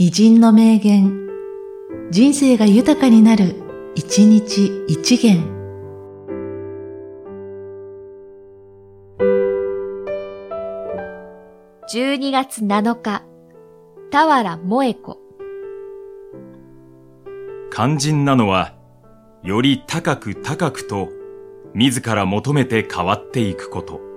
偉人の名言、人生が豊かになる、一日一元。12月7日、田原萌子。肝心なのは、より高く高くと、自ら求めて変わっていくこと。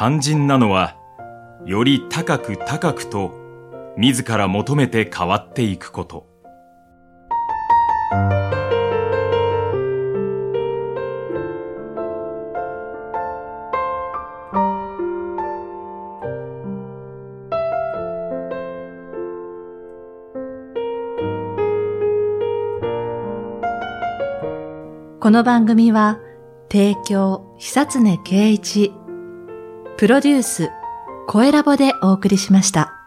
肝心なのは、より高く高くと、自ら求めて変わっていくこと。この番組は、提供、久常圭一、プロデュース、声ラボでお送りしました。